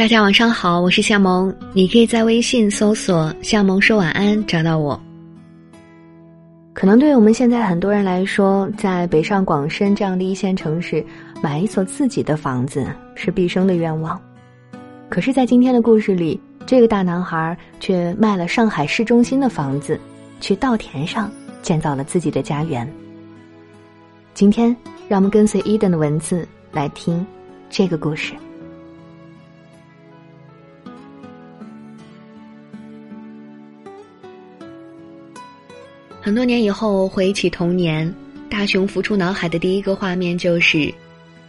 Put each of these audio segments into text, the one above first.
大家晚上好，我是夏萌，你可以在微信搜索“夏萌说晚安”找到我。可能对于我们现在很多人来说，在北上广深这样的一线城市，买一所自己的房子是毕生的愿望。可是，在今天的故事里，这个大男孩却卖了上海市中心的房子，去稻田上建造了自己的家园。今天，让我们跟随伊登的文字来听这个故事。很多年以后，回忆起童年，大雄浮出脑海的第一个画面就是，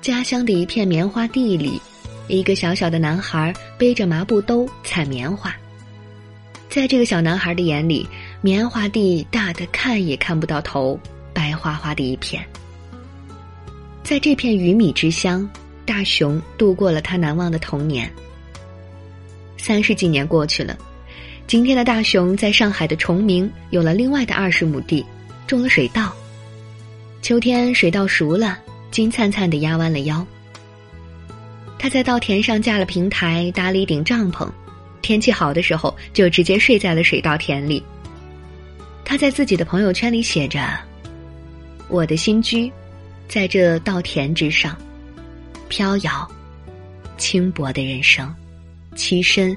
家乡的一片棉花地里，一个小小的男孩背着麻布兜采棉花。在这个小男孩的眼里，棉花地大的看也看不到头，白花花的一片。在这片鱼米之乡，大雄度过了他难忘的童年。三十几年过去了。今天的大熊在上海的崇明有了另外的二十亩地，种了水稻。秋天水稻熟了，金灿灿的压弯了腰。他在稻田上架了平台，搭了一顶帐篷，天气好的时候就直接睡在了水稻田里。他在自己的朋友圈里写着：“我的新居，在这稻田之上，飘摇，轻薄的人生，栖身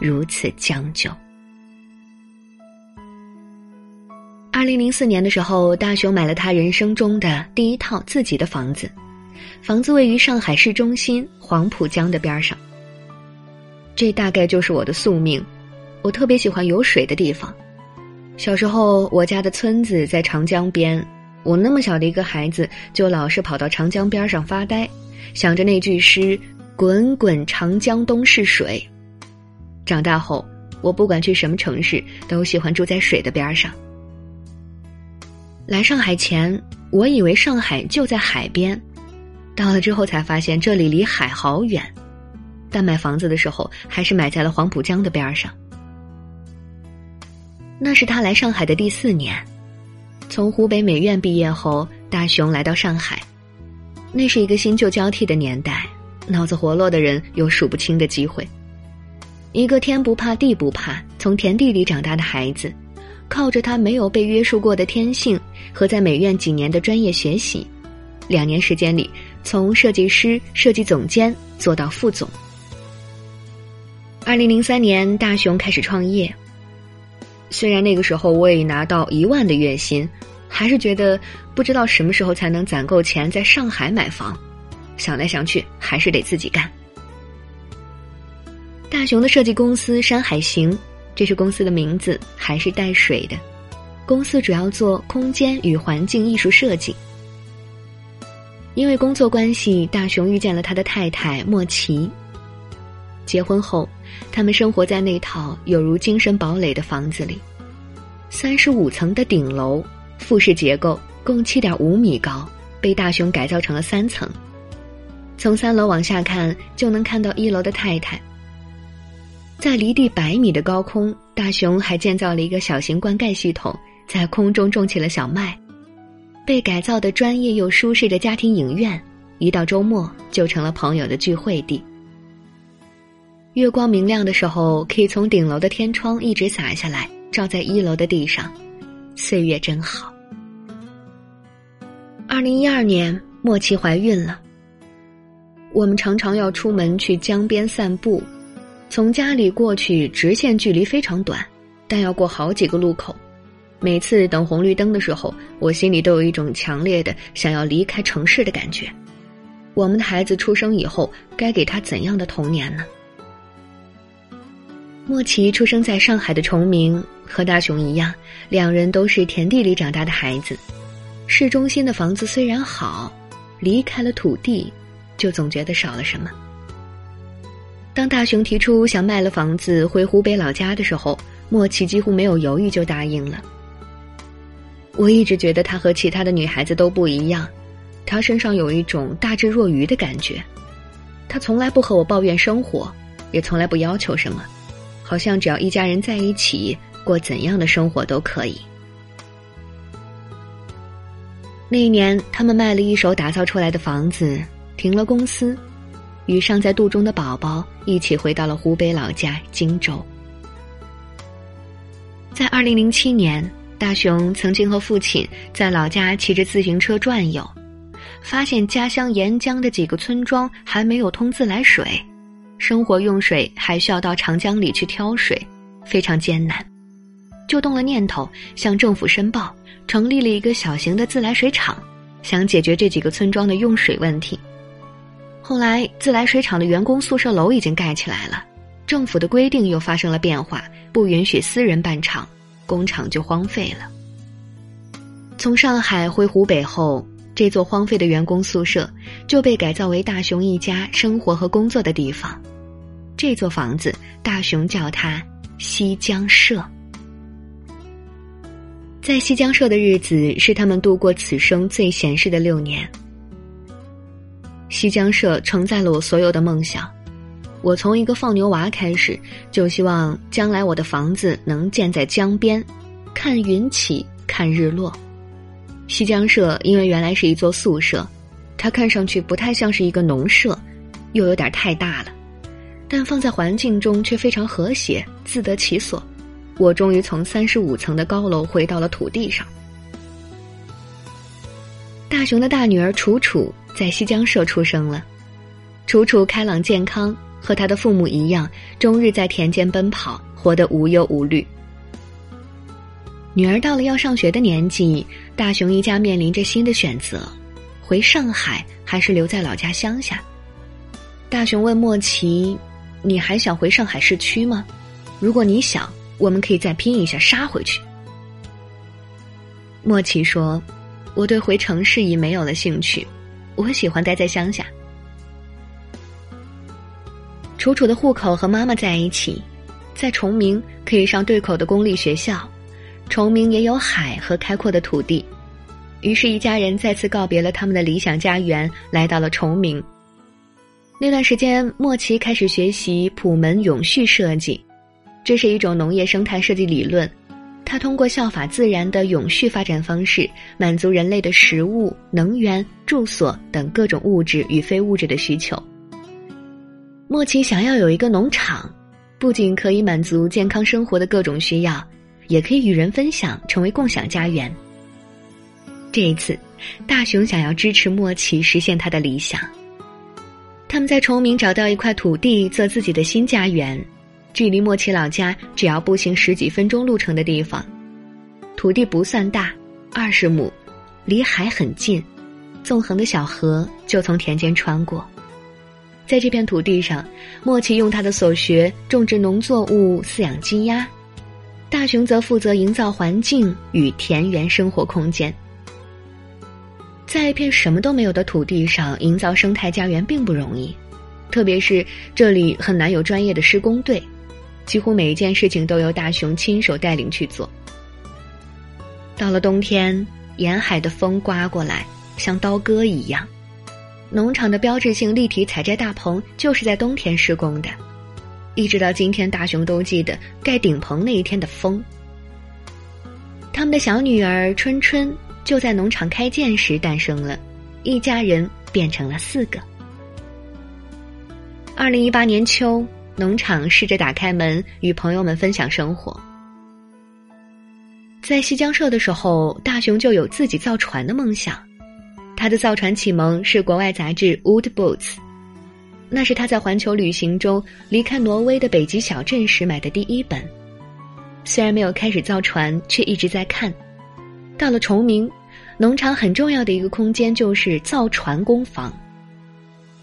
如此将就。”二零零四年的时候，大雄买了他人生中的第一套自己的房子，房子位于上海市中心黄浦江的边上。这大概就是我的宿命，我特别喜欢有水的地方。小时候，我家的村子在长江边，我那么小的一个孩子，就老是跑到长江边上发呆，想着那句诗：“滚滚长江东逝水。”长大后，我不管去什么城市，都喜欢住在水的边上。来上海前，我以为上海就在海边，到了之后才发现这里离海好远。但买房子的时候，还是买在了黄浦江的边上。那是他来上海的第四年，从湖北美院毕业后，大雄来到上海。那是一个新旧交替的年代，脑子活络的人有数不清的机会。一个天不怕地不怕，从田地里长大的孩子。靠着他没有被约束过的天性和在美院几年的专业学习，两年时间里，从设计师、设计总监做到副总。二零零三年，大雄开始创业。虽然那个时候我已拿到一万的月薪，还是觉得不知道什么时候才能攒够钱在上海买房。想来想去，还是得自己干。大雄的设计公司山海行。这是公司的名字，还是带水的。公司主要做空间与环境艺术设计。因为工作关系，大雄遇见了他的太太莫奇。结婚后，他们生活在那套有如精神堡垒的房子里，三十五层的顶楼，复式结构，共七点五米高，被大雄改造成了三层。从三楼往下看，就能看到一楼的太太。在离地百米的高空，大雄还建造了一个小型灌溉系统，在空中种起了小麦。被改造的专业又舒适的家庭影院，一到周末就成了朋友的聚会地。月光明亮的时候，可以从顶楼的天窗一直洒下来，照在一楼的地上，岁月真好。二零一二年，莫奇怀孕了。我们常常要出门去江边散步。从家里过去直线距离非常短，但要过好几个路口。每次等红绿灯的时候，我心里都有一种强烈的想要离开城市的感觉。我们的孩子出生以后，该给他怎样的童年呢？莫奇出生在上海的崇明，和大雄一样，两人都是田地里长大的孩子。市中心的房子虽然好，离开了土地，就总觉得少了什么。当大雄提出想卖了房子回湖北老家的时候，莫奇几乎没有犹豫就答应了。我一直觉得她和其他的女孩子都不一样，她身上有一种大智若愚的感觉。她从来不和我抱怨生活，也从来不要求什么，好像只要一家人在一起过怎样的生活都可以。那一年，他们卖了一手打造出来的房子，停了公司。与尚在肚中的宝宝一起回到了湖北老家荆州。在二零零七年，大雄曾经和父亲在老家骑着自行车转悠，发现家乡沿江的几个村庄还没有通自来水，生活用水还需要到长江里去挑水，非常艰难，就动了念头向政府申报，成立了一个小型的自来水厂，想解决这几个村庄的用水问题。后来，自来水厂的员工宿舍楼已经盖起来了，政府的规定又发生了变化，不允许私人办厂，工厂就荒废了。从上海回湖北后，这座荒废的员工宿舍就被改造为大雄一家生活和工作的地方。这座房子，大雄叫它西江社。在西江社的日子，是他们度过此生最闲适的六年。西江社承载了我所有的梦想。我从一个放牛娃开始，就希望将来我的房子能建在江边，看云起，看日落。西江社因为原来是一座宿舍，它看上去不太像是一个农舍，又有点太大了，但放在环境中却非常和谐，自得其所。我终于从三十五层的高楼回到了土地上。大雄的大女儿楚楚。在西江社出生了，楚楚开朗健康，和他的父母一样，终日在田间奔跑，活得无忧无虑。女儿到了要上学的年纪，大雄一家面临着新的选择：回上海还是留在老家乡下？大雄问莫奇：“你还想回上海市区吗？如果你想，我们可以再拼一下，杀回去。”莫奇说：“我对回城市已没有了兴趣。”我喜欢待在乡下。楚楚的户口和妈妈在一起，在崇明可以上对口的公立学校，崇明也有海和开阔的土地，于是，一家人再次告别了他们的理想家园，来到了崇明。那段时间，莫奇开始学习普门永续设计，这是一种农业生态设计理论。他通过效法自然的永续发展方式，满足人类的食物、能源、住所等各种物质与非物质的需求。莫奇想要有一个农场，不仅可以满足健康生活的各种需要，也可以与人分享，成为共享家园。这一次，大雄想要支持莫奇实现他的理想。他们在崇明找到一块土地，做自己的新家园。距离莫奇老家只要步行十几分钟路程的地方，土地不算大，二十亩，离海很近，纵横的小河就从田间穿过。在这片土地上，莫奇用他的所学种植农作物、饲养鸡鸭，大雄则负责营造环境与田园生活空间。在一片什么都没有的土地上营造生态家园并不容易，特别是这里很难有专业的施工队。几乎每一件事情都由大雄亲手带领去做。到了冬天，沿海的风刮过来，像刀割一样。农场的标志性立体采摘大棚就是在冬天施工的，一直到今天，大雄都记得盖顶棚那一天的风。他们的小女儿春春就在农场开建时诞生了，一家人变成了四个。二零一八年秋。农场试着打开门，与朋友们分享生活。在西江社的时候，大雄就有自己造船的梦想。他的造船启蒙是国外杂志《Wood Boats》，那是他在环球旅行中离开挪威的北极小镇时买的第一本。虽然没有开始造船，却一直在看。到了崇明，农场很重要的一个空间就是造船工坊。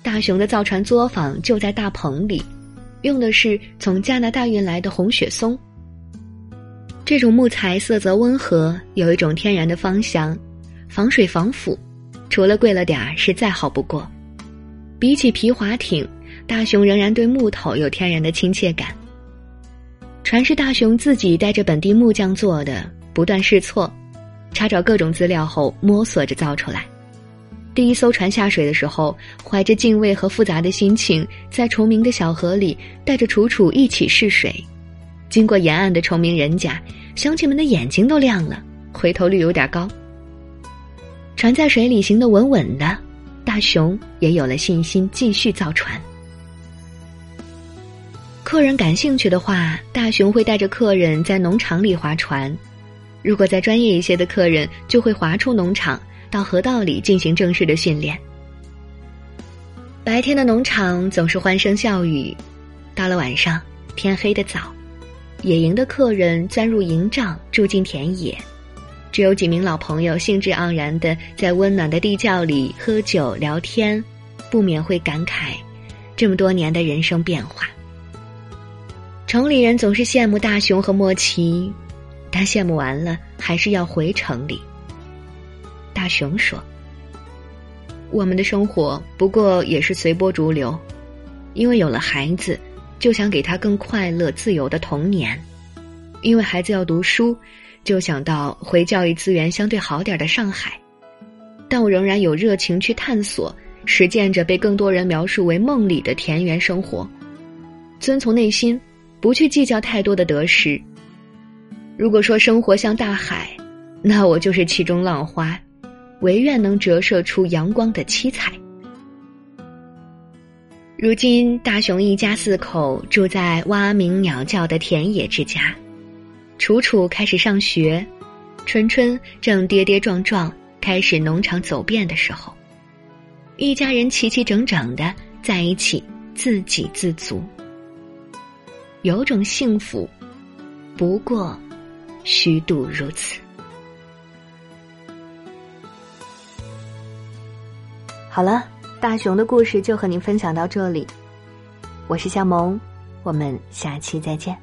大雄的造船作坊就在大棚里。用的是从加拿大运来的红雪松。这种木材色泽温和，有一种天然的芳香，防水防腐，除了贵了点儿是再好不过。比起皮划艇，大雄仍然对木头有天然的亲切感。船是大雄自己带着本地木匠做的，不断试错，查找各种资料后摸索着造出来。第一艘船下水的时候，怀着敬畏和复杂的心情，在崇明的小河里带着楚楚一起试水。经过沿岸的崇明人家，乡亲们的眼睛都亮了，回头率有点高。船在水里行得稳稳的，大雄也有了信心继续造船。客人感兴趣的话，大熊会带着客人在农场里划船；如果再专业一些的客人，就会划出农场，到河道里进行正式的训练。白天的农场总是欢声笑语，到了晚上，天黑的早，野营的客人钻入营帐，住进田野，只有几名老朋友兴致盎然的在温暖的地窖里喝酒聊天，不免会感慨这么多年的人生变化。城里人总是羡慕大熊和莫奇，但羡慕完了还是要回城里。大熊说。我们的生活不过也是随波逐流，因为有了孩子，就想给他更快乐、自由的童年；因为孩子要读书，就想到回教育资源相对好点的上海。但我仍然有热情去探索、实践着被更多人描述为梦里的田园生活，遵从内心，不去计较太多的得失。如果说生活像大海，那我就是其中浪花。唯愿能折射出阳光的七彩。如今，大雄一家四口住在蛙鸣鸟叫的田野之家，楚楚开始上学，春春正跌跌撞撞开始农场走遍的时候，一家人齐齐整整的在一起，自给自足，有种幸福，不过虚度如此。好了，大熊的故事就和您分享到这里。我是夏萌，我们下期再见。